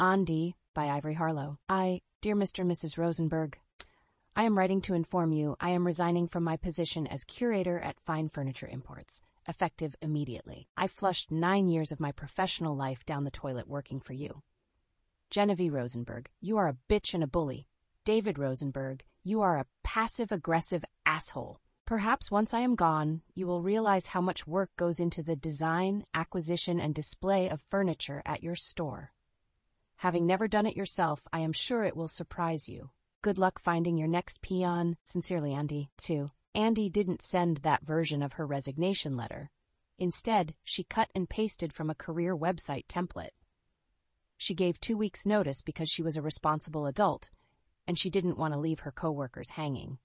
Andi by Ivory Harlow. I, dear Mr. and Mrs. Rosenberg, I am writing to inform you I am resigning from my position as curator at Fine Furniture Imports, effective immediately. I flushed nine years of my professional life down the toilet working for you. Genevieve Rosenberg, you are a bitch and a bully. David Rosenberg, you are a passive aggressive asshole. Perhaps once I am gone, you will realize how much work goes into the design, acquisition, and display of furniture at your store. Having never done it yourself, I am sure it will surprise you. Good luck finding your next peon. Sincerely, Andi. 2. Andi didn't send that version of her resignation letter. Instead, she cut and pasted from a career website template. She gave two weeks' notice because she was a responsible adult, and she didn't want to leave her coworkers hanging.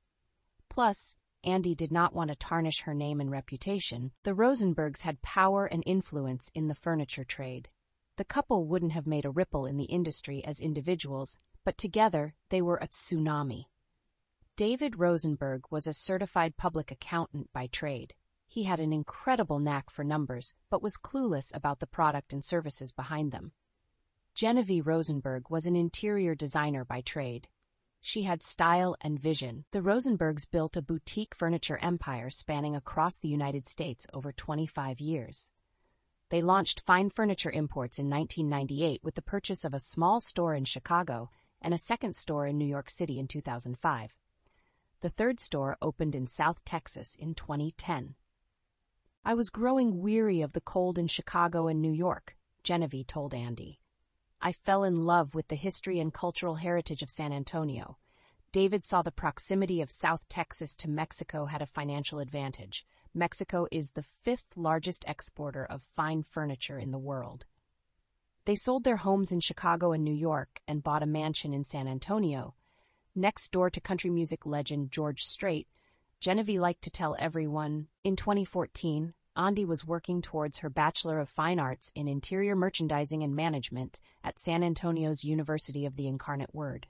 Plus, Andi did not want to tarnish her name and reputation. The Rosenbergs had power and influence in the furniture trade. The couple wouldn't have made a ripple in the industry as individuals, but together they were a tsunami. David Rosenberg was a certified public accountant by trade. He had an incredible knack for numbers, but was clueless about the product and services behind them. Genevieve Rosenberg was an interior designer by trade. She had style and vision. The Rosenbergs built a boutique furniture empire spanning across the United States over 25 years. They launched Fine Furniture Imports in 1998 with the purchase of a small store in Chicago and a second store in New York City in 2005. The third store opened in South Texas in 2010. I was growing weary of the cold in Chicago and New York, Genevieve told Andi. I fell in love with the history and cultural heritage of San Antonio. David saw the proximity of South Texas to Mexico had a financial advantage. Mexico is the fifth largest exporter of fine furniture in the world. They sold their homes in Chicago and New York and bought a mansion in San Antonio. Next door to country music legend George Strait, Genevieve liked to tell everyone, in 2014, Andi was working towards her Bachelor of Fine Arts in Interior Merchandising and Management at San Antonio's University of the Incarnate Word.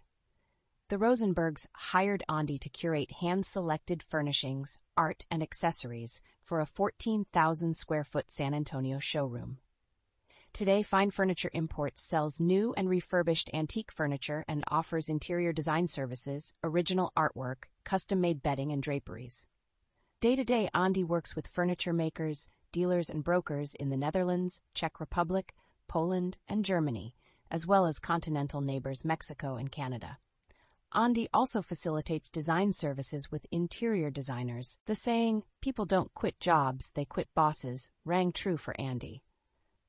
The Rosenbergs hired Andi to curate hand-selected furnishings, art, and accessories for a 14,000 square foot San Antonio showroom. Today, Fine Furniture Imports sells new and refurbished antique furniture and offers interior design services, original artwork, custom-made bedding, and draperies. Day to day, Andi works with furniture makers, dealers, and brokers in the Netherlands, Czech Republic, Poland, and Germany, as well as continental neighbors Mexico and Canada. Andi also facilitates design services with interior designers. The saying, people don't quit jobs, they quit bosses, rang true for Andi.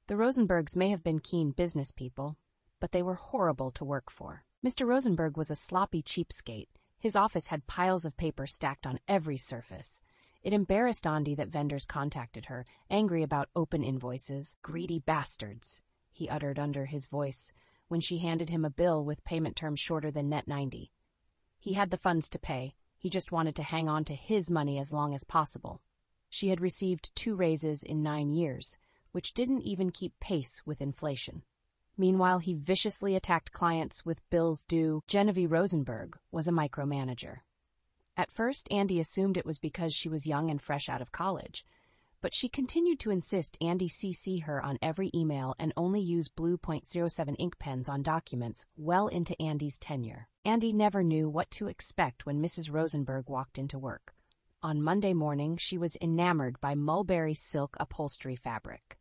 The Rosenbergs may have been keen business people, but they were horrible to work for. Mr. Rosenberg was a sloppy cheapskate. His office had piles of paper stacked on every surface. It embarrassed Andi that vendors contacted her, angry about open invoices. Greedy bastards, he uttered under his voice when she handed him a bill with payment terms shorter than net 90. He had the funds to pay. He just wanted to hang on to his money as long as possible. She had received two raises in nine years which didn't even keep pace with inflation. Meanwhile, he viciously attacked clients with bills due. Genevieve Rosenberg was a micromanager. At first, Andi assumed it was because she was young and fresh out of college, but she continued to insist Andi CC her on every email and only use blue .07 ink pens on documents well into Andi's tenure. Andi never knew what to expect when Mrs. Rosenberg walked into work. On Monday morning, she was enamored by mulberry silk upholstery fabric.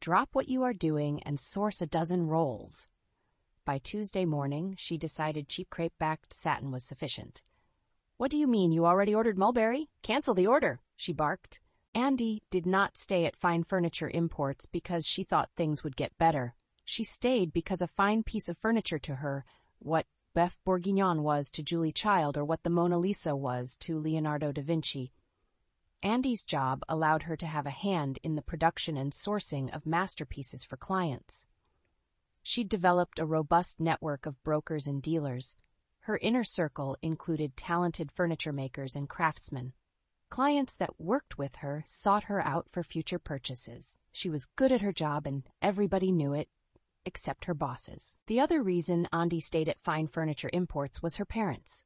Drop what you are doing and source a dozen rolls. By Tuesday morning, she decided cheap crepe-backed satin was sufficient. What do you mean you already ordered mulberry? Cancel the order, she barked. Andi did not stay at Fine Furniture Imports because she thought things would get better. She stayed because a fine piece of furniture to her, what Boeuf Bourguignon was to Julie Child or what the Mona Lisa was to Leonardo da Vinci, Andi's job allowed her to have a hand in the production and sourcing of masterpieces for clients. She'd developed a robust network of brokers and dealers. Her inner circle included talented furniture makers and craftsmen. Clients that worked with her sought her out for future purchases. She was good at her job and everybody knew it, except her bosses. The other reason Andi stayed at Fine Furniture Imports was her parents.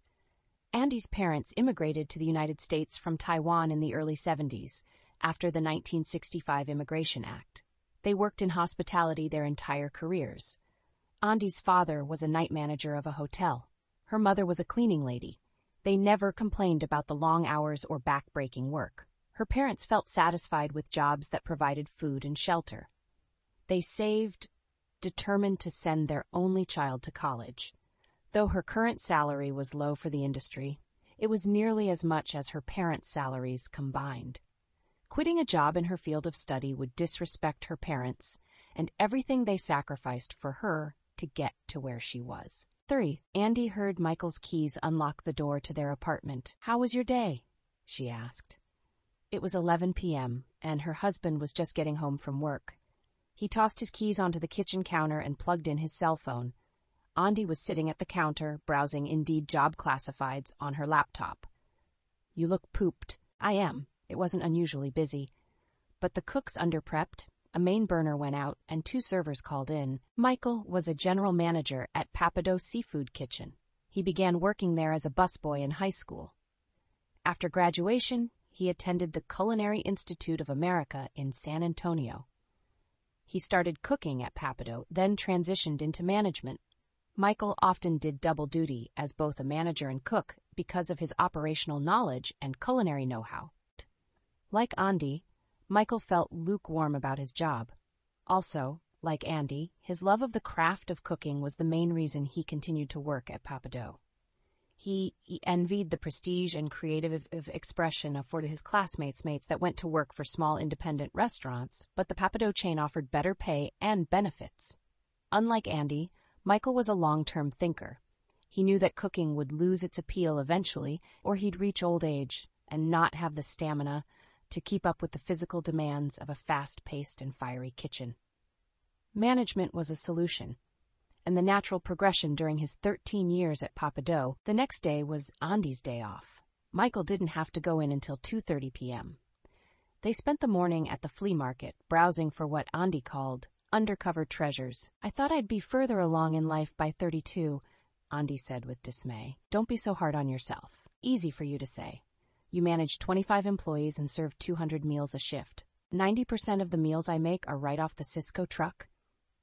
Andi's parents immigrated to the United States from Taiwan in the early 70s, after the 1965 Immigration Act. They worked in hospitality their entire careers. Andi's father was a night manager of a hotel. Her mother was a cleaning lady. They never complained about the long hours or back-breaking work. Her parents felt satisfied with jobs that provided food and shelter. They saved, determined to send their only child to college. Though her current salary was low for the industry, it was nearly as much as her parents' salaries combined. Quitting a job in her field of study would disrespect her parents and everything they sacrificed for her to get to where she was. 3. Andi heard Michael's keys unlock the door to their apartment. How was your day? she asked. It was 11 p.m., and her husband was just getting home from work. He tossed his keys onto the kitchen counter and plugged in his cell phone. Andi was sitting at the counter, browsing Indeed job classifieds on her laptop. You look pooped. I am. It wasn't unusually busy. But the cook's underprepped, a main burner went out, and two servers called in. Michael was a general manager at Pappadeaux Seafood Kitchen. He began working there as a busboy in high school. After graduation, he attended the Culinary Institute of America in San Antonio. He started cooking at Pappadeaux, then transitioned into management. Michael often did double duty as both a manager and cook because of his operational knowledge and culinary know-how. Like Andi, Michael felt lukewarm about his job. Also, like Andi, his love of the craft of cooking was the main reason he continued to work at Pappadeaux. He, he envied the prestige and creative expression afforded his classmates mates that went to work for small independent restaurants, but the Pappadeaux chain offered better pay and benefits. Unlike Andi, Michael was a long-term thinker. He knew that cooking would lose its appeal eventually, or he'd reach old age and not have the stamina to keep up with the physical demands of a fast-paced and fiery kitchen. Management was a solution, and the natural progression during his 13 years at Pappadeaux, the next day was Andi's day off. Michael didn't have to go in until 2.30 p.m. They spent the morning at the flea market, browsing for what Andi called undercover treasures. I thought I'd be further along in life by 32, Andi said with dismay. Don't be so hard on yourself. Easy for you to say. You manage 25 employees and serve 200 meals a shift. 90% of the meals I make are right off the Sysco truck.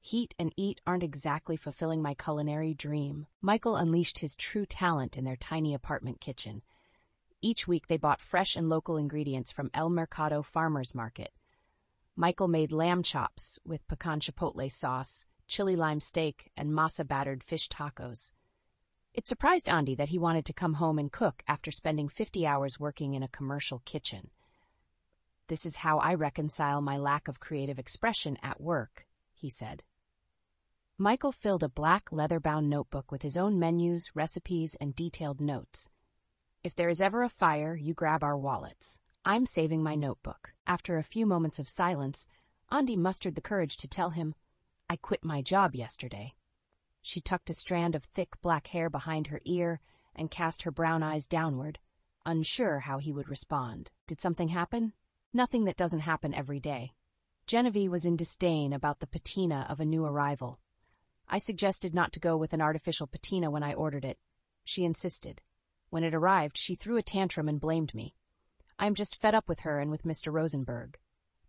Heat and eat aren't exactly fulfilling my culinary dream. Michael unleashed his true talent in their tiny apartment kitchen. Each week they bought fresh and local ingredients from El Mercado Farmers Market. Michael made lamb chops with pecan chipotle sauce, chili lime steak, and masa battered fish tacos. It surprised Andi that he wanted to come home and cook after spending 50 hours working in a commercial kitchen. This is how I reconcile my lack of creative expression at work, he said. Michael filled a black leather-bound notebook with his own menus, recipes, and detailed notes. If there is ever a fire, you grab our wallets. I'm saving my notebook. After a few moments of silence, Andi mustered the courage to tell him, I quit my job yesterday. She tucked a strand of thick black hair behind her ear and cast her brown eyes downward, unsure how he would respond. Did something happen? Nothing that doesn't happen every day. Genevieve was in disdain about the patina of a new arrival. I suggested not to go with an artificial patina when I ordered it. She insisted. When it arrived, she threw a tantrum and blamed me. I am just fed up with her and with Mr. Rosenberg.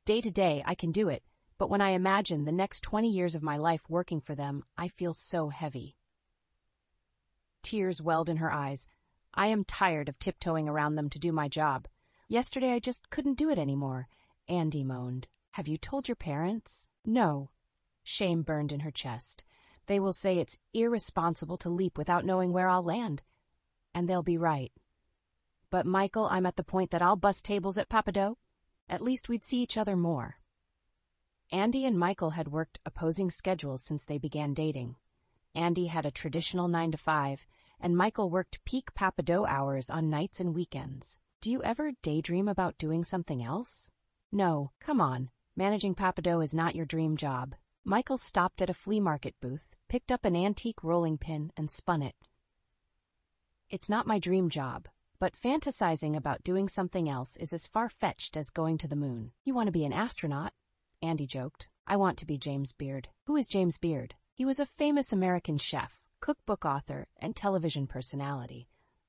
Day to day, I can do it, but when I imagine the next 20 years of my life working for them, I feel so heavy. Tears welled in her eyes. I am tired of tiptoeing around them to do my job. Yesterday I just couldn't do it anymore. Andi moaned. Have you told your parents? No. Shame burned in her chest. They will say it's irresponsible to leap without knowing where I'll land. And they'll be right. But Michael, I'm at the point that I'll bust tables at Pappadeaux. At least we'd see each other more. Andi and Michael had worked opposing schedules since they began dating. Andi had a traditional 9 to 5, and Michael worked peak Pappadeaux hours on nights and weekends. Do you ever daydream about doing something else? No, come on. Managing Pappadeaux is not your dream job. Michael stopped at a flea market booth, picked up an antique rolling pin, and spun it. It's not my dream job, but fantasizing about doing something else is as far-fetched as going to the moon. You want to be an astronaut, Andi joked. I want to be James Beard. Who is James Beard? He was a famous American chef, cookbook author, and television personality.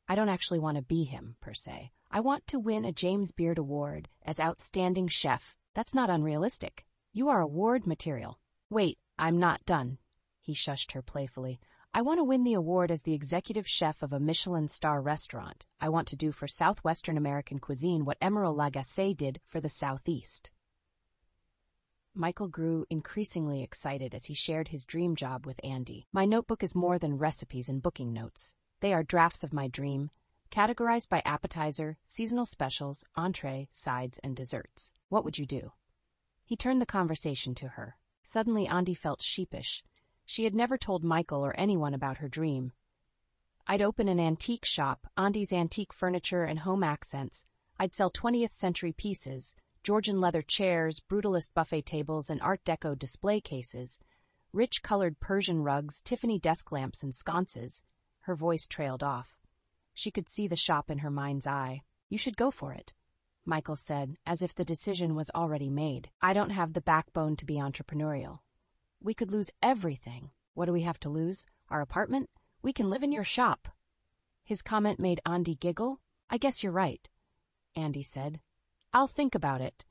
I don't actually want to be him, per se. I want to win a James Beard Award as Outstanding Chef. That's not unrealistic. You are award material. Wait, I'm not done. He shushed her playfully. I want to win the award as the executive chef of a Michelin star restaurant. I want to do for Southwestern American cuisine what Emeril Lagasse did for the Southeast. Michael grew increasingly excited as he shared his dream job with Andi. My notebook is more than recipes and booking notes. They are drafts of my dream, categorized by appetizer, seasonal specials, entree, sides, and desserts. What would you do? He turned the conversation to her. Suddenly, Andi felt sheepish. She had never told Michael or anyone about her dream. I'd open an antique shop, Andi's Antique Furniture and Home Accents. I'd sell 20th century pieces, Georgian leather chairs, brutalist buffet tables, and Art Deco display cases, rich colored Persian rugs, Tiffany desk lamps, and sconces. Her voice trailed off. She could see the shop in her mind's eye. You should go for it. Michael said, as if the decision was already made. I don't have the backbone to be entrepreneurial. We could lose everything. What do we have to lose? Our apartment? We can live in your shop. His comment made Andi giggle. I guess you're right, Andi said. I'll think about it.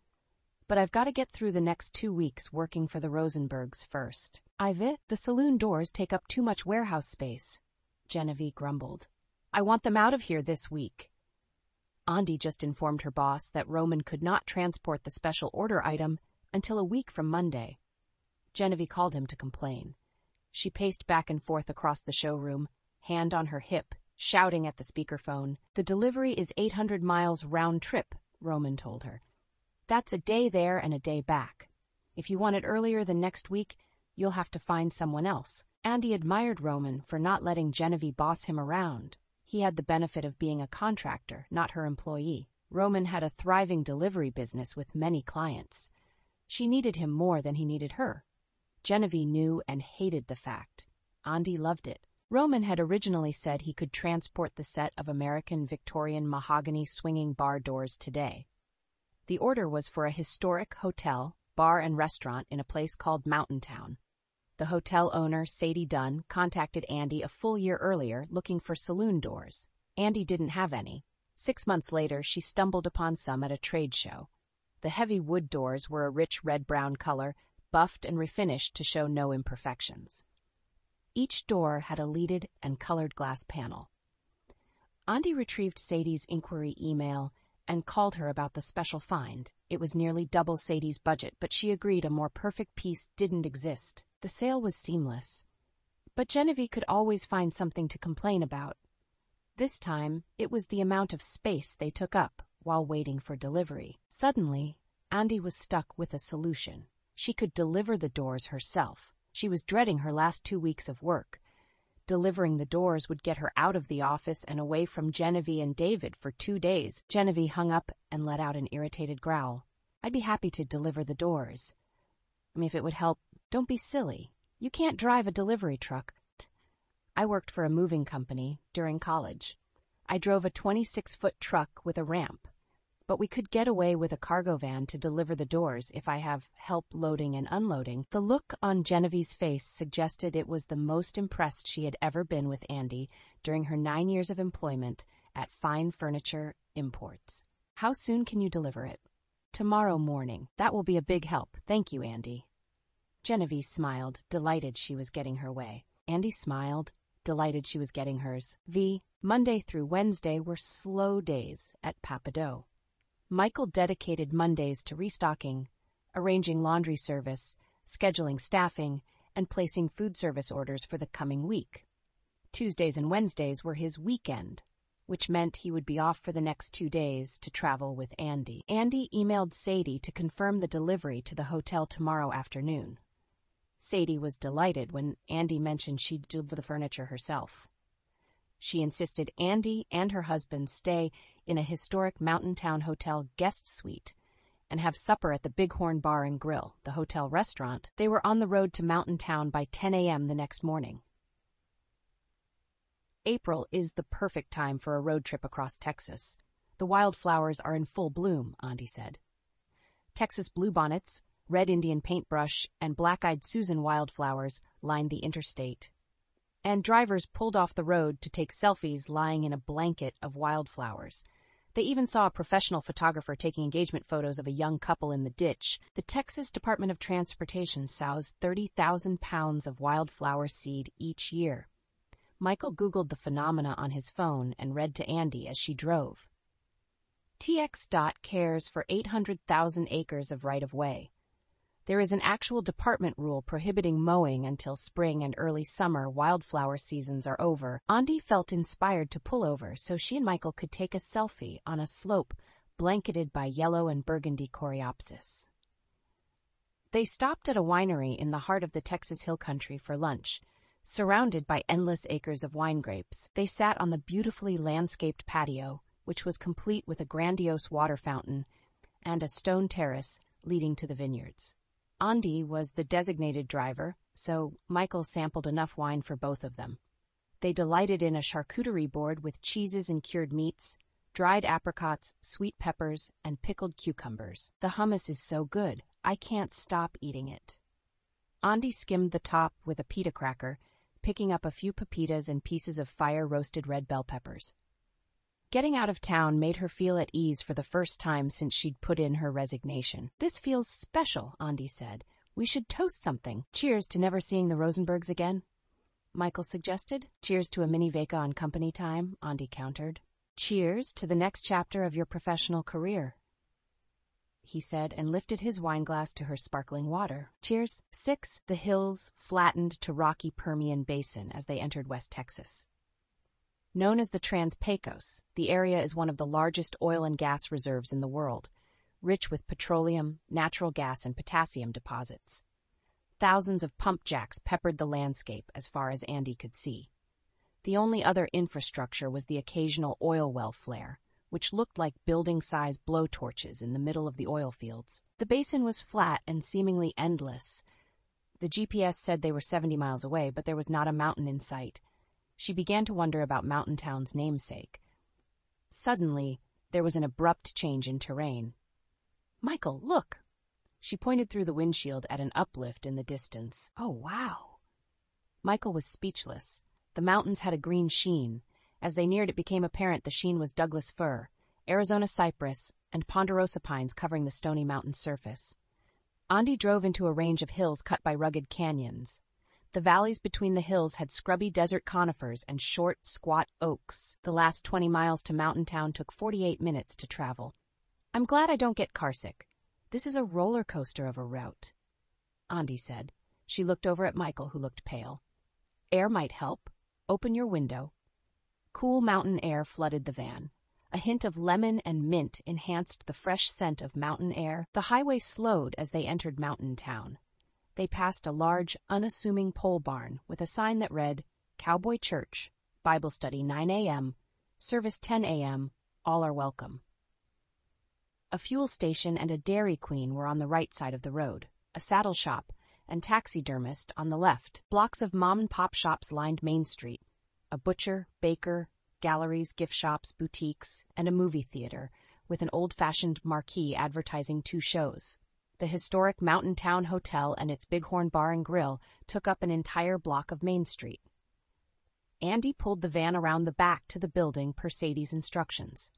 But I've got to get through the next two weeks working for the Rosenbergs first. Ive, the saloon doors take up too much warehouse space. Genevieve grumbled. I want them out of here this week. Andi just informed her boss that Roman could not transport the special order item until a week from Monday. Genevieve called him to complain. She paced back and forth across the showroom, hand on her hip, shouting at the speakerphone. The delivery is 800 miles round trip, Roman told her. That's a day there and a day back. If you want it earlier than next week, you'll have to find someone else. Andi admired Roman for not letting Genevieve boss him around. He had the benefit of being a contractor, not her employee. Roman had a thriving delivery business with many clients. She needed him more than he needed her. Genevieve knew and hated the fact. Andi loved it. Roman had originally said he could transport the set of American Victorian mahogany swinging bar doors today. The order was for a historic hotel, bar, and restaurant in a place called Mountain Town. The hotel owner, Sadie Dunn, contacted Andi a full year earlier looking for saloon doors. Andi didn't have any. Six months later, she stumbled upon some at a trade show. The heavy wood doors were a rich red brown color buffed and refinished to show no imperfections. Each door had a leaded and colored glass panel. Andi retrieved Sadie's inquiry email and called her about the special find. It was nearly double Sadie's budget, but she agreed a more perfect piece didn't exist. The sale was seamless. But Genevieve could always find something to complain about. This time, it was the amount of space they took up while waiting for delivery. Suddenly, Andi was stuck with a solution. She could deliver the doors herself. She was dreading her last two weeks of work. Delivering the doors would get her out of the office and away from Genevieve and David for two days. Genevieve hung up and let out an irritated growl. I'd be happy to deliver the doors. I mean, if it would help, don't be silly. You can't drive a delivery truck. I worked for a moving company during college. I drove a 26 foot truck with a ramp but we could get away with a cargo van to deliver the doors if I have help loading and unloading. The look on Genevieve's face suggested it was the most impressed she had ever been with Andi during her nine years of employment at Fine Furniture Imports. How soon can you deliver it? Tomorrow morning. That will be a big help. Thank you, Andi. Genevieve smiled, delighted she was getting her way. Andi smiled, delighted she was getting hers. V. Monday through Wednesday were slow days at Pappadeaux. Michael dedicated Mondays to restocking, arranging laundry service, scheduling staffing, and placing food service orders for the coming week. Tuesdays and Wednesdays were his weekend, which meant he would be off for the next two days to travel with Andi. Andi emailed Sadie to confirm the delivery to the hotel tomorrow afternoon. Sadie was delighted when Andi mentioned she'd do the furniture herself. She insisted Andi and her husband stay in a historic mountain town hotel guest suite and have supper at the Bighorn Bar and Grill, the hotel restaurant. They were on the road to Mountain Town by 10 a.m. the next morning. April is the perfect time for a road trip across Texas. The wildflowers are in full bloom, Andi said. Texas bluebonnets, red Indian paintbrush, and black-eyed Susan wildflowers lined the interstate and drivers pulled off the road to take selfies lying in a blanket of wildflowers. They even saw a professional photographer taking engagement photos of a young couple in the ditch. The Texas Department of Transportation sows 30,000 pounds of wildflower seed each year. Michael Googled the phenomena on his phone and read to Andi as she drove. TxDOT cares for 800,000 acres of right of way. There is an actual department rule prohibiting mowing until spring and early summer wildflower seasons are over. Andi felt inspired to pull over so she and Michael could take a selfie on a slope blanketed by yellow and burgundy coreopsis. They stopped at a winery in the heart of the Texas Hill Country for lunch. Surrounded by endless acres of wine grapes, they sat on the beautifully landscaped patio, which was complete with a grandiose water fountain and a stone terrace leading to the vineyards. Andi was the designated driver, so Michael sampled enough wine for both of them. They delighted in a charcuterie board with cheeses and cured meats, dried apricots, sweet peppers, and pickled cucumbers. The hummus is so good, I can't stop eating it. Andi skimmed the top with a pita cracker, picking up a few pepitas and pieces of fire roasted red bell peppers. Getting out of town made her feel at ease for the first time since she'd put in her resignation. This feels special, Andi said. We should toast something. Cheers to never seeing the Rosenbergs again. Michael suggested. Cheers to a mini Veka on company time, Andi countered. Cheers to the next chapter of your professional career, he said, and lifted his wineglass to her sparkling water. Cheers. Six, the hills flattened to rocky Permian Basin as they entered West Texas. Known as the Trans-Pecos, the area is one of the largest oil and gas reserves in the world, rich with petroleum, natural gas, and potassium deposits. Thousands of pump jacks peppered the landscape as far as Andi could see. The only other infrastructure was the occasional oil well flare, which looked like building-sized blowtorches in the middle of the oil fields. The basin was flat and seemingly endless. The GPS said they were 70 miles away, but there was not a mountain in sight, she began to wonder about Mountain Town's namesake. Suddenly, there was an abrupt change in terrain. Michael, look! She pointed through the windshield at an uplift in the distance. Oh, wow! Michael was speechless. The mountains had a green sheen. As they neared, it became apparent the sheen was Douglas fir, Arizona cypress, and ponderosa pines covering the stony mountain surface. Andi drove into a range of hills cut by rugged canyons. The valleys between the hills had scrubby desert conifers and short, squat oaks. The last 20 miles to Mountain Town took 48 minutes to travel. I'm glad I don't get carsick. This is a roller coaster of a route. Andi said. She looked over at Michael, who looked pale. Air might help. Open your window. Cool mountain air flooded the van. A hint of lemon and mint enhanced the fresh scent of mountain air. The highway slowed as they entered Mountain Town they passed a large, unassuming pole barn with a sign that read, Cowboy Church, Bible study 9 a.m., service 10 a.m., all are welcome. A fuel station and a Dairy Queen were on the right side of the road, a saddle shop and taxidermist on the left. Blocks of mom and pop shops lined Main Street, a butcher, baker, galleries, gift shops, boutiques, and a movie theater with an old-fashioned marquee advertising two shows, the historic Mountain Town Hotel and its Bighorn Bar and Grill took up an entire block of Main Street. Andi pulled the van around the back to the building per Sadie's instructions.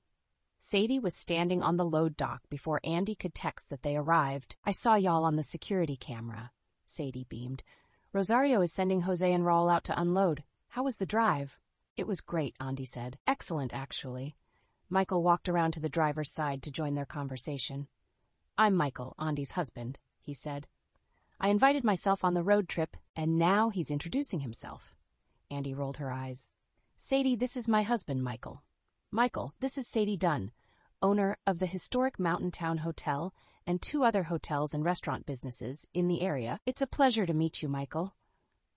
Sadie was standing on the load dock before Andi could text that they arrived. I saw y'all on the security camera, Sadie beamed. Rosario is sending Jose and Raul out to unload. How was the drive? It was great, Andi said. Excellent, actually. Michael walked around to the driver's side to join their conversation. I'm Michael, Andi's husband, he said. I invited myself on the road trip, and now he's introducing himself. Andi rolled her eyes. Sadie, this is my husband, Michael. Michael, this is Sadie Dunn, owner of the historic Mountain Town Hotel and two other hotels and restaurant businesses in the area. It's a pleasure to meet you, Michael.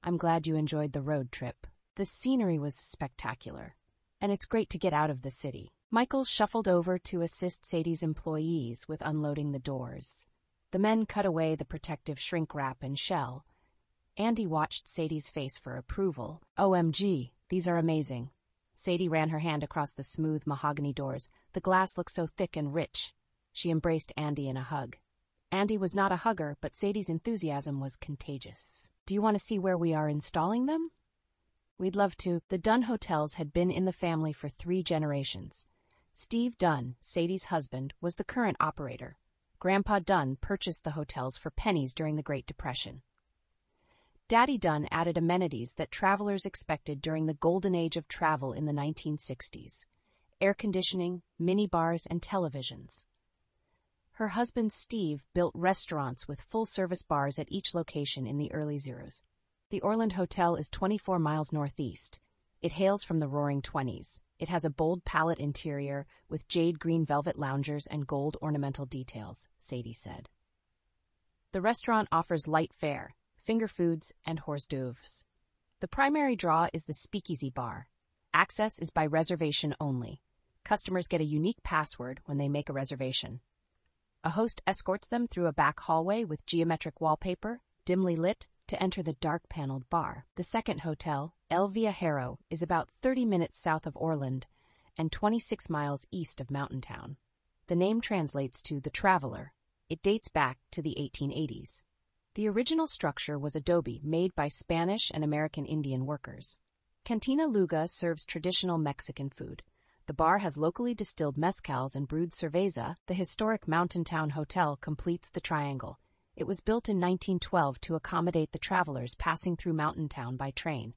I'm glad you enjoyed the road trip. The scenery was spectacular, and it's great to get out of the city. Michael shuffled over to assist Sadie's employees with unloading the doors. The men cut away the protective shrink wrap and shell. Andi watched Sadie's face for approval. OMG, these are amazing. Sadie ran her hand across the smooth mahogany doors. The glass looked so thick and rich. She embraced Andi in a hug. Andi was not a hugger, but Sadie's enthusiasm was contagious. Do you want to see where we are installing them? We'd love to. The Dunn Hotels had been in the family for three generations. Steve Dunn, Sadie's husband, was the current operator. Grandpa Dunn purchased the hotels for pennies during the Great Depression. Daddy Dunn added amenities that travelers expected during the golden age of travel in the 1960s air conditioning, mini bars, and televisions. Her husband Steve built restaurants with full service bars at each location in the early zeros. The Orland Hotel is 24 miles northeast. It hails from the roaring 20s. It has a bold palette interior with jade green velvet loungers and gold ornamental details, Sadie said. The restaurant offers light fare, finger foods, and hors d'oeuvres. The primary draw is the Speakeasy Bar. Access is by reservation only. Customers get a unique password when they make a reservation. A host escorts them through a back hallway with geometric wallpaper, dimly lit, to enter the dark paneled bar. The second hotel, El Viajero, is about 30 minutes south of Orland and 26 miles east of Mountain Town. The name translates to the Traveler. It dates back to the 1880s. The original structure was adobe made by Spanish and American Indian workers. Cantina Luga serves traditional Mexican food. The bar has locally distilled mezcals and brewed cerveza. The historic Mountain Town Hotel completes the triangle. It was built in 1912 to accommodate the travelers passing through Mountain Town by train.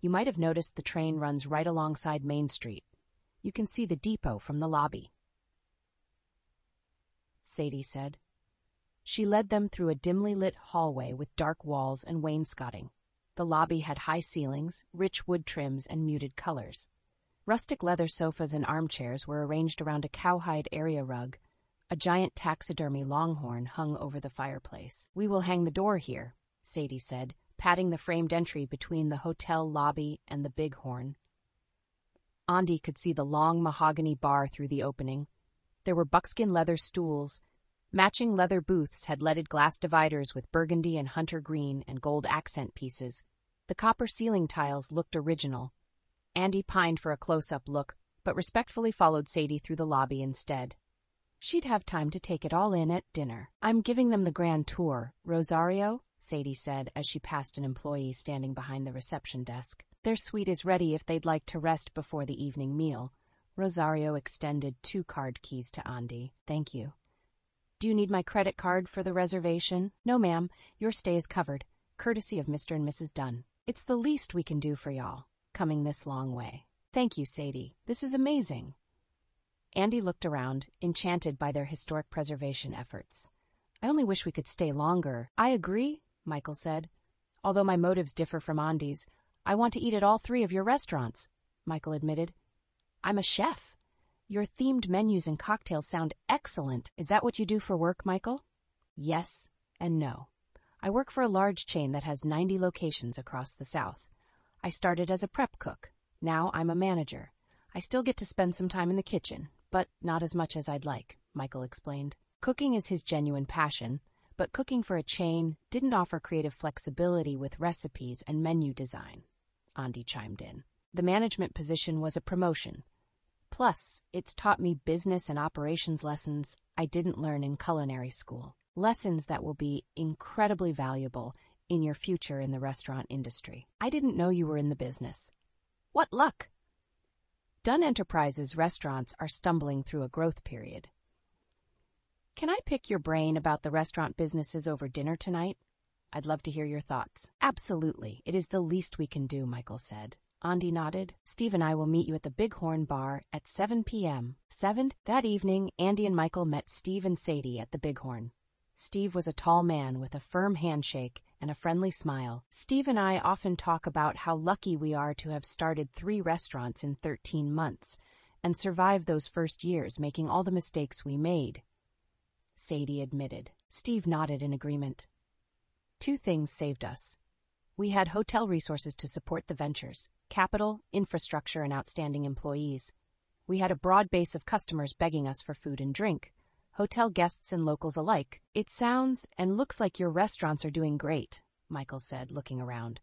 You might have noticed the train runs right alongside Main Street. You can see the depot from the lobby. Sadie said. She led them through a dimly lit hallway with dark walls and wainscoting. The lobby had high ceilings, rich wood trims, and muted colors. Rustic leather sofas and armchairs were arranged around a cowhide area rug. A giant taxidermy longhorn hung over the fireplace. We will hang the door here, Sadie said, patting the framed entry between the hotel lobby and the bighorn. Andi could see the long mahogany bar through the opening. There were buckskin leather stools, Matching leather booths had leaded glass dividers with burgundy and hunter green and gold accent pieces. The copper ceiling tiles looked original. Andi pined for a close up look, but respectfully followed Sadie through the lobby instead. She'd have time to take it all in at dinner. I'm giving them the grand tour, Rosario, Sadie said as she passed an employee standing behind the reception desk. Their suite is ready if they'd like to rest before the evening meal. Rosario extended two card keys to Andi. Thank you. Do you need my credit card for the reservation? No, ma'am. Your stay is covered, courtesy of Mr. and Mrs. Dunn. It's the least we can do for y'all, coming this long way. Thank you, Sadie. This is amazing. Andi looked around, enchanted by their historic preservation efforts. I only wish we could stay longer. I agree, Michael said. Although my motives differ from Andi's, I want to eat at all three of your restaurants, Michael admitted. I'm a chef. Your themed menus and cocktails sound excellent. Is that what you do for work, Michael? Yes and no. I work for a large chain that has 90 locations across the South. I started as a prep cook. Now I'm a manager. I still get to spend some time in the kitchen, but not as much as I'd like, Michael explained. Cooking is his genuine passion, but cooking for a chain didn't offer creative flexibility with recipes and menu design. Andi chimed in. The management position was a promotion, Plus, it's taught me business and operations lessons I didn't learn in culinary school. Lessons that will be incredibly valuable in your future in the restaurant industry. I didn't know you were in the business. What luck! Dunn Enterprises restaurants are stumbling through a growth period. Can I pick your brain about the restaurant businesses over dinner tonight? I'd love to hear your thoughts. Absolutely. It is the least we can do, Michael said. Andi nodded. Steve and I will meet you at the Bighorn Bar at 7 p.m. 7? That evening, Andi and Michael met Steve and Sadie at the Bighorn. Steve was a tall man with a firm handshake and a friendly smile. Steve and I often talk about how lucky we are to have started three restaurants in 13 months and survived those first years making all the mistakes we made. Sadie admitted. Steve nodded in agreement. Two things saved us. We had hotel resources to support the ventures capital, infrastructure, and outstanding employees. We had a broad base of customers begging us for food and drink, hotel guests and locals alike. It sounds and looks like your restaurants are doing great, Michael said, looking around.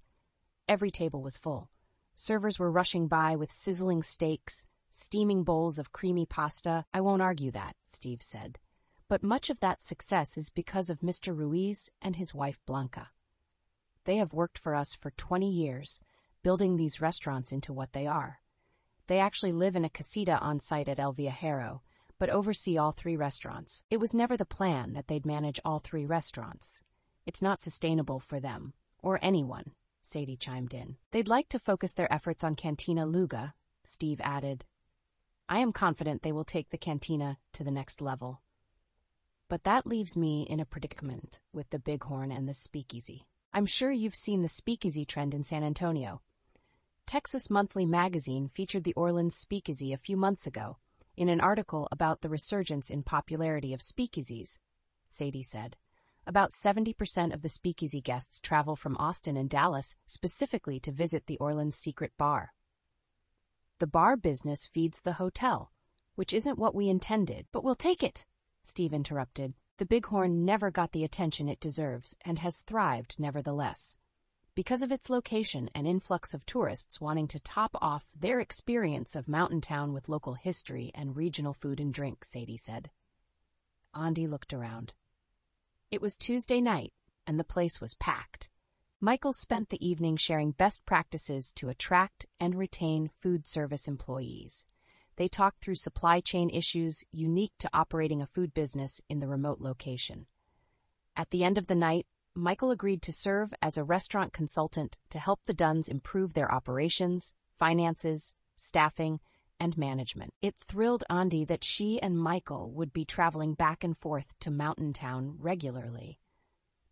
Every table was full. Servers were rushing by with sizzling steaks, steaming bowls of creamy pasta. I won't argue that, Steve said. But much of that success is because of Mr. Ruiz and his wife Blanca. They have worked for us for 20 years building these restaurants into what they are. They actually live in a casita on site at El Viajero, but oversee all three restaurants. It was never the plan that they'd manage all three restaurants. It's not sustainable for them, or anyone, Sadie chimed in. They'd like to focus their efforts on Cantina Luga, Steve added. I am confident they will take the Cantina to the next level. But that leaves me in a predicament with the Bighorn and the Speakeasy. I'm sure you've seen the Speakeasy trend in San Antonio. Texas Monthly magazine featured the Orleans Speakeasy a few months ago in an article about the resurgence in popularity of speakeasies, Sadie said. About 70% of the speakeasy guests travel from Austin and Dallas specifically to visit the Orleans Secret Bar. The bar business feeds the hotel, which isn't what we intended, but we'll take it, Steve interrupted. The Bighorn never got the attention it deserves and has thrived nevertheless. Because of its location and influx of tourists wanting to top off their experience of Mountain Town with local history and regional food and drink, Sadie said. Andi looked around. It was Tuesday night, and the place was packed. Michael spent the evening sharing best practices to attract and retain food service employees. They talked through supply chain issues unique to operating a food business in the remote location. At the end of the night, Michael agreed to serve as a restaurant consultant to help the Dunns improve their operations, finances, staffing, and management. It thrilled Andi that she and Michael would be traveling back and forth to Mountain Town regularly.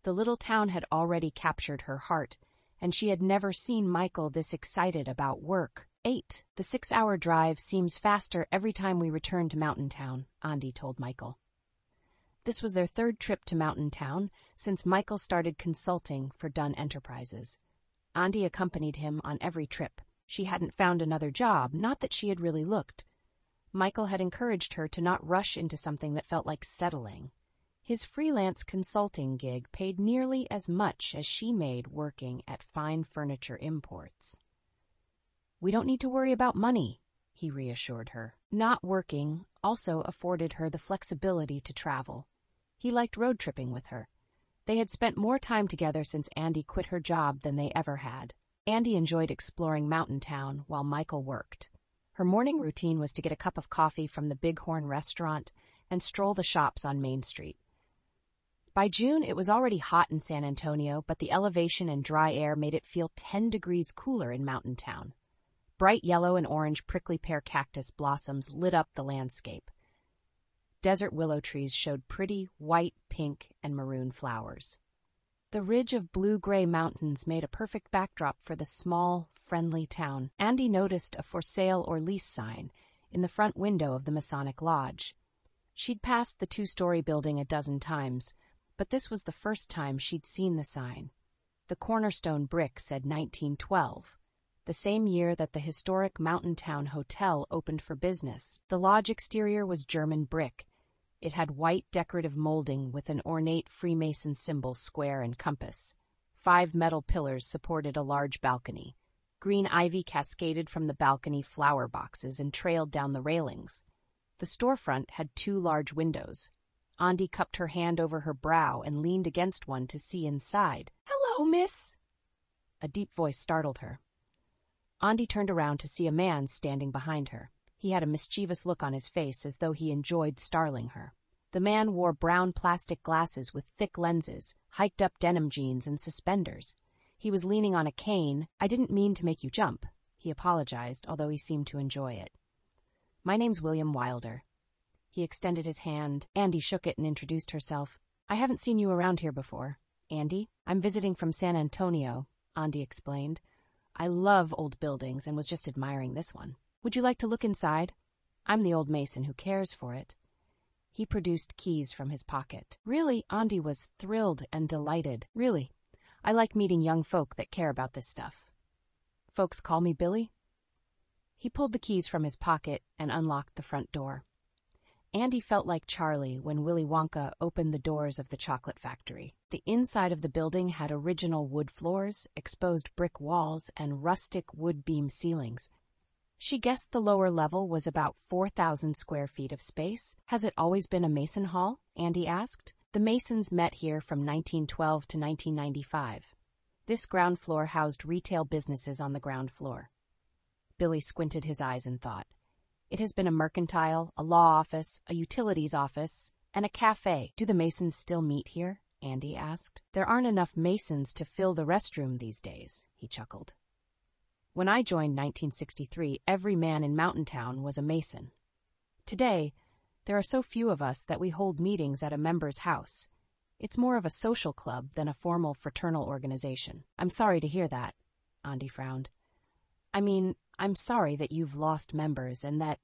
The little town had already captured her heart, and she had never seen Michael this excited about work. Eight. The six-hour drive seems faster every time we return to Mountain Town, Andi told Michael. This was their third trip to Mountain Town since Michael started consulting for Dunn Enterprises. Andi accompanied him on every trip. She hadn't found another job, not that she had really looked. Michael had encouraged her to not rush into something that felt like settling. His freelance consulting gig paid nearly as much as she made working at Fine Furniture Imports. We don't need to worry about money, he reassured her. Not working also afforded her the flexibility to travel. He liked road tripping with her. They had spent more time together since Andi quit her job than they ever had. Andi enjoyed exploring Mountain Town while Michael worked. Her morning routine was to get a cup of coffee from the Bighorn restaurant and stroll the shops on Main Street. By June, it was already hot in San Antonio, but the elevation and dry air made it feel 10 degrees cooler in Mountain Town. Bright yellow and orange prickly pear cactus blossoms lit up the landscape. Desert willow trees showed pretty white, pink, and maroon flowers. The ridge of blue-gray mountains made a perfect backdrop for the small, friendly town. Andi noticed a for sale or lease sign in the front window of the Masonic Lodge. She'd passed the two-story building a dozen times, but this was the first time she'd seen the sign. The cornerstone brick said 1912, the same year that the historic Mountain Town Hotel opened for business. The lodge exterior was German brick. It had white decorative molding with an ornate Freemason symbol square and compass. Five metal pillars supported a large balcony. Green ivy cascaded from the balcony flower boxes and trailed down the railings. The storefront had two large windows, Andi cupped her hand over her brow and leaned against one to see inside. Hello, miss! A deep voice startled her. Andi turned around to see a man standing behind her. He had a mischievous look on his face as though he enjoyed startling her. The man wore brown plastic glasses with thick lenses, hiked up denim jeans, and suspenders. He was leaning on a cane. I didn't mean to make you jump, he apologized, although he seemed to enjoy it. My name's William Wilder. He extended his hand. Andi shook it and introduced herself. I haven't seen you around here before. Andi? I'm visiting from San Antonio, Andi explained. I love old buildings and was just admiring this one. Would you like to look inside? I'm the old mason who cares for it. He produced keys from his pocket. Really, Andi was thrilled and delighted. Really, I like meeting young folk that care about this stuff. Folks call me Billy? He pulled the keys from his pocket and unlocked the front door. Andi felt like Charlie when Willy Wonka opened the doors of the chocolate factory. The inside of the building had original wood floors, exposed brick walls, and rustic wood beam ceilings. She guessed the lower level was about 4,000 square feet of space. Has it always been a Mason Hall? Andi asked. The Masons met here from 1912 to 1995. This ground floor housed retail businesses on the ground floor. Billy squinted his eyes and thought. It has been a mercantile, a law office, a utilities office, and a cafe. Do the Masons still meet here? Andi asked. There aren't enough Masons to fill the restroom these days, he chuckled. When I joined 1963, every man in Mountain Town was a Mason. Today, there are so few of us that we hold meetings at a member's house. It's more of a social club than a formal fraternal organization. I'm sorry to hear that, Andi frowned. I mean, I'm sorry that you've lost members and that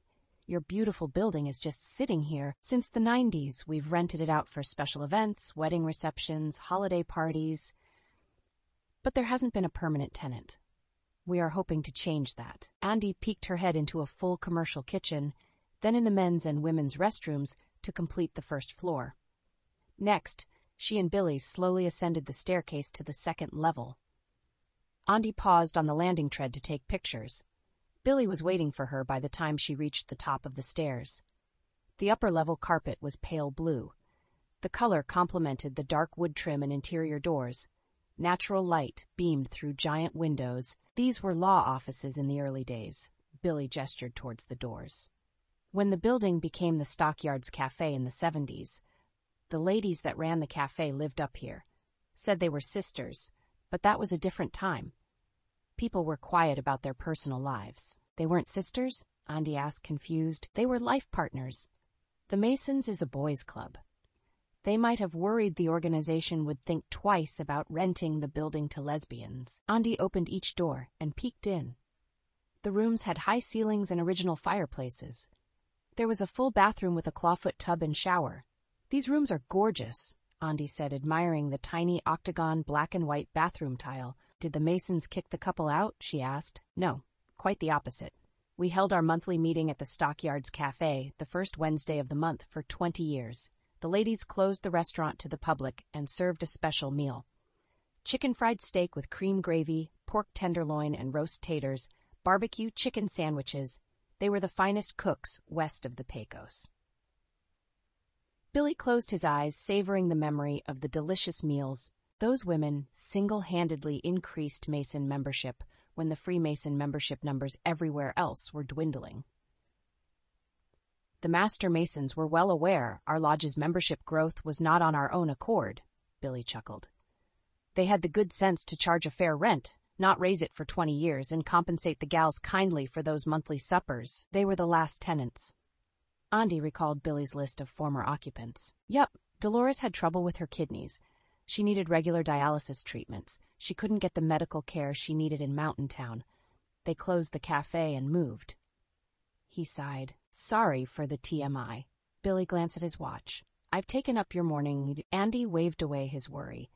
your beautiful building is just sitting here. Since the 90s, we've rented it out for special events, wedding receptions, holiday parties. But there hasn't been a permanent tenant. We are hoping to change that. Andi peeked her head into a full commercial kitchen, then in the men's and women's restrooms to complete the first floor. Next, she and Billy slowly ascended the staircase to the second level. Andi paused on the landing tread to take pictures. Billy was waiting for her by the time she reached the top of the stairs. The upper level carpet was pale blue. The color complemented the dark wood trim and interior doors. Natural light beamed through giant windows. These were law offices in the early days. Billy gestured towards the doors. When the building became the Stockyards Cafe in the 70s, the ladies that ran the cafe lived up here. Said they were sisters, but that was a different time. People were quiet about their personal lives. They weren't sisters? Andi asked, confused. They were life partners. The Masons is a boys' club. They might have worried the organization would think twice about renting the building to lesbians. Andi opened each door and peeked in. The rooms had high ceilings and original fireplaces. There was a full bathroom with a clawfoot tub and shower. These rooms are gorgeous, Andi said, admiring the tiny octagon black and white bathroom tile did the Masons kick the couple out? she asked. No, quite the opposite. We held our monthly meeting at the Stockyards Cafe, the first Wednesday of the month, for 20 years. The ladies closed the restaurant to the public and served a special meal. Chicken fried steak with cream gravy, pork tenderloin and roast taters, barbecue chicken sandwiches. They were the finest cooks west of the Pecos. Billy closed his eyes, savoring the memory of the delicious meals those women single handedly increased Mason membership when the Freemason membership numbers everywhere else were dwindling. The Master Masons were well aware our lodge's membership growth was not on our own accord, Billy chuckled. They had the good sense to charge a fair rent, not raise it for 20 years, and compensate the gals kindly for those monthly suppers. They were the last tenants. Andi recalled Billy's list of former occupants. Yep, Dolores had trouble with her kidneys, she needed regular dialysis treatments. She couldn't get the medical care she needed in Mountain Town. They closed the cafe and moved. He sighed. Sorry for the TMI. Billy glanced at his watch. I've taken up your morning. Andi waved away his worry.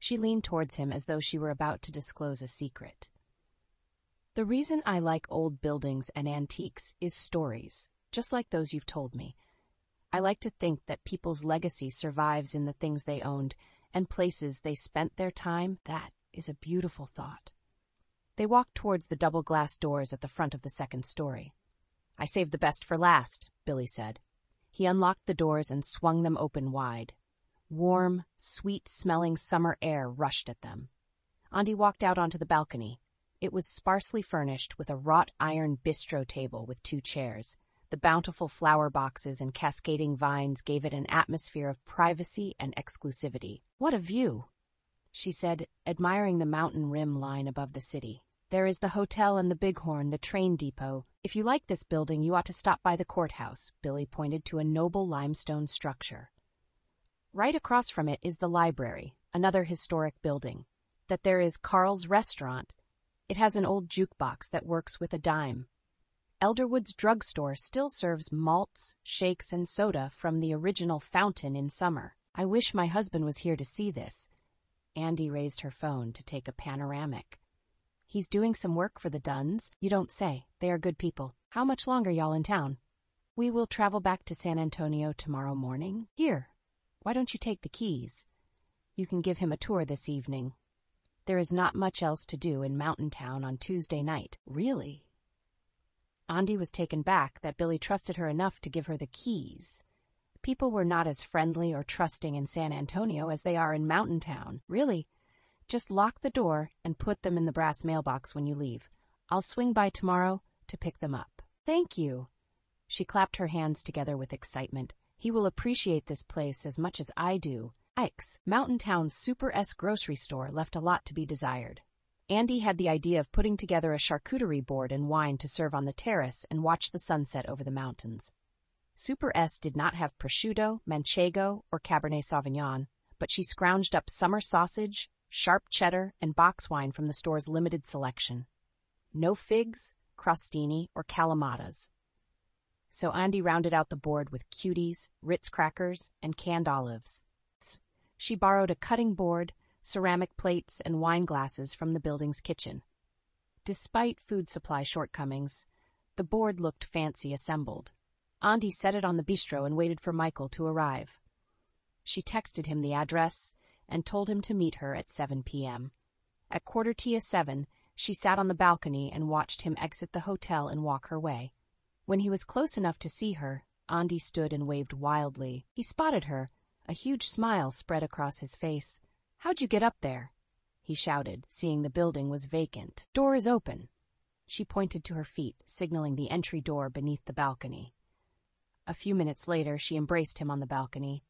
She leaned towards him as though she were about to disclose a secret. The reason I like old buildings and antiques is stories, just like those you've told me. I like to think that people's legacy survives in the things they owned and places they spent their time, that is a beautiful thought. They walked towards the double glass doors at the front of the second story. I saved the best for last, Billy said. He unlocked the doors and swung them open wide. Warm, sweet smelling summer air rushed at them. Andi walked out onto the balcony. It was sparsely furnished with a wrought iron bistro table with two chairs. The bountiful flower boxes and cascading vines gave it an atmosphere of privacy and exclusivity. What a view! she said, admiring the mountain rim line above the city. There is the hotel and the Bighorn, the train depot. If you like this building, you ought to stop by the courthouse. Billy pointed to a noble limestone structure. Right across from it is the library, another historic building. That there is Carl's restaurant. It has an old jukebox that works with a dime. Elderwood's drugstore still serves malts, shakes, and soda from the original fountain in summer. I wish my husband was here to see this. Andi raised her phone to take a panoramic. He's doing some work for the Dunns. You don't say. They are good people. How much longer y'all in town? We will travel back to San Antonio tomorrow morning. Here, why don't you take the keys? You can give him a tour this evening. There is not much else to do in Mountain Town on Tuesday night. Really? Andi was taken back that Billy trusted her enough to give her the keys. People were not as friendly or trusting in San Antonio as they are in Mountain Town. Really. Just lock the door and put them in the brass mailbox when you leave. I'll swing by tomorrow, to pick them up. Thank you. She clapped her hands together with excitement. He will appreciate this place as much as I do. Ike's, Mountain Town's Super S grocery store, left a lot to be desired. Andi had the idea of putting together a charcuterie board and wine to serve on the terrace and watch the sunset over the mountains. Super S did not have prosciutto, manchego, or Cabernet Sauvignon, but she scrounged up summer sausage, sharp cheddar, and box wine from the store's limited selection. No figs, crostini, or calamatas. So Andi rounded out the board with cuties, Ritz crackers, and canned olives. She borrowed a cutting board, ceramic plates, and wine glasses from the building's kitchen. Despite food supply shortcomings, the board looked fancy assembled. Andi set it on the bistro and waited for Michael to arrive. She texted him the address and told him to meet her at 7 p.m. At quarter to 7, she sat on the balcony and watched him exit the hotel and walk her way. When he was close enough to see her, Andi stood and waved wildly. He spotted her. A huge smile spread across his face. How'd you get up there? He shouted, seeing the building was vacant. Door is open. She pointed to her feet, signaling the entry door beneath the balcony. A few minutes later, she embraced him on the balcony.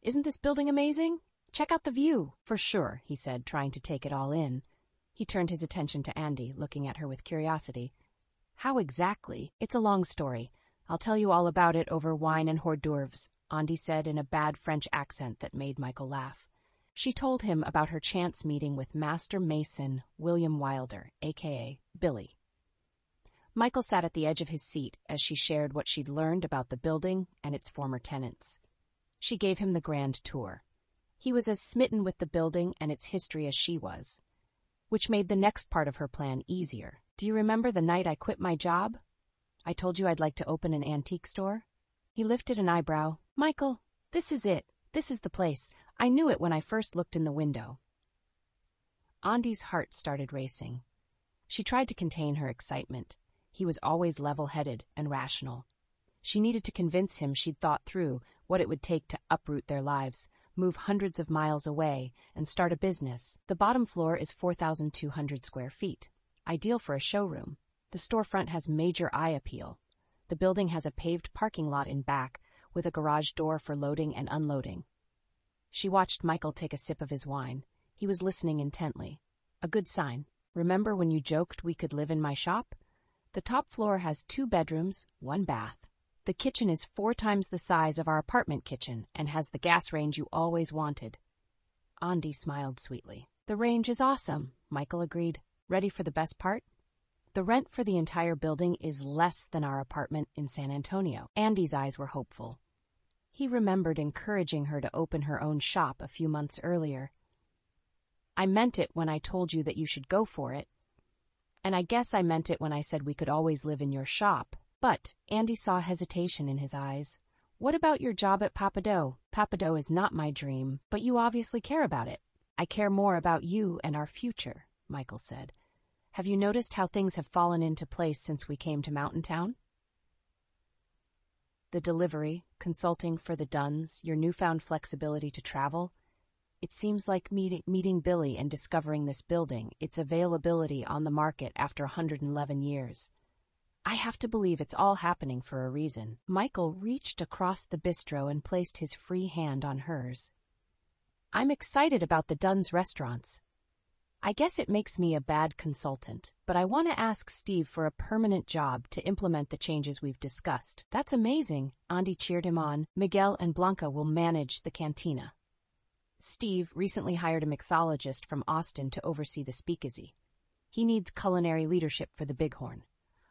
Isn't this building amazing? Check out the view. For sure, he said, trying to take it all in. He turned his attention to Andi, looking at her with curiosity. How exactly? It's a long story. I'll tell you all about it over wine and hors d'oeuvres, Andi said in a bad French accent that made Michael laugh. She told him about her chance meeting with Master Mason William Wilder, aka Billy. Michael sat at the edge of his seat as she shared what she'd learned about the building and its former tenants. She gave him the grand tour. He was as smitten with the building and its history as she was, which made the next part of her plan easier. Do you remember the night I quit my job? I told you I'd like to open an antique store? He lifted an eyebrow. Michael, this is it. This is the place. I knew it when I first looked in the window. Andi's heart started racing. She tried to contain her excitement. He was always level headed and rational. She needed to convince him she'd thought through what it would take to uproot their lives, move hundreds of miles away, and start a business. The bottom floor is 4,200 square feet, ideal for a showroom. The storefront has major eye appeal. The building has a paved parking lot in back with a garage door for loading and unloading. She watched Michael take a sip of his wine. He was listening intently. A good sign. Remember when you joked we could live in my shop? The top floor has two bedrooms, one bath. The kitchen is four times the size of our apartment kitchen and has the gas range you always wanted. Andi smiled sweetly. The range is awesome, Michael agreed. Ready for the best part? The rent for the entire building is less than our apartment in San Antonio. Andi's eyes were hopeful. He remembered encouraging her to open her own shop a few months earlier. I meant it when I told you that you should go for it, and I guess I meant it when I said we could always live in your shop. But Andi saw hesitation in his eyes. What about your job at Pappadeaux? Pappadeaux is not my dream, but you obviously care about it. I care more about you and our future, Michael said. Have you noticed how things have fallen into place since we came to Mountain Town? The delivery, consulting for the Dunns, your newfound flexibility to travel, it seems like meeting, meeting Billy and discovering this building, its availability on the market after 111 years. I have to believe it's all happening for a reason. Michael reached across the bistro and placed his free hand on hers. I'm excited about the Dunn's restaurants. I guess it makes me a bad consultant, but I want to ask Steve for a permanent job to implement the changes we've discussed. That's amazing. Andi cheered him on. Miguel and Blanca will manage the cantina. Steve recently hired a mixologist from Austin to oversee the speakeasy. He needs culinary leadership for the Bighorn.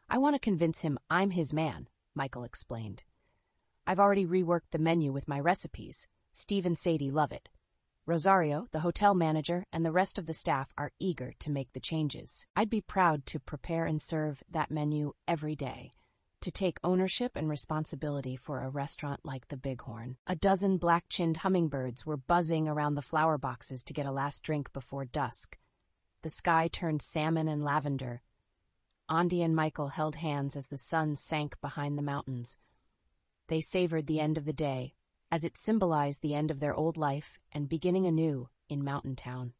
I want to convince him I'm his man, Michael explained. I've already reworked the menu with my recipes. Steve and Sadie love it. Rosario, the hotel manager, and the rest of the staff are eager to make the changes. I'd be proud to prepare and serve that menu every day to take ownership and responsibility for a restaurant like the Bighorn. A dozen black-chinned hummingbirds were buzzing around the flower boxes to get a last drink before dusk. The sky turned salmon and lavender. Andi and Michael held hands as the sun sank behind the mountains. They savored the end of the day, as it symbolized the end of their old life and beginning anew in Mountain Town.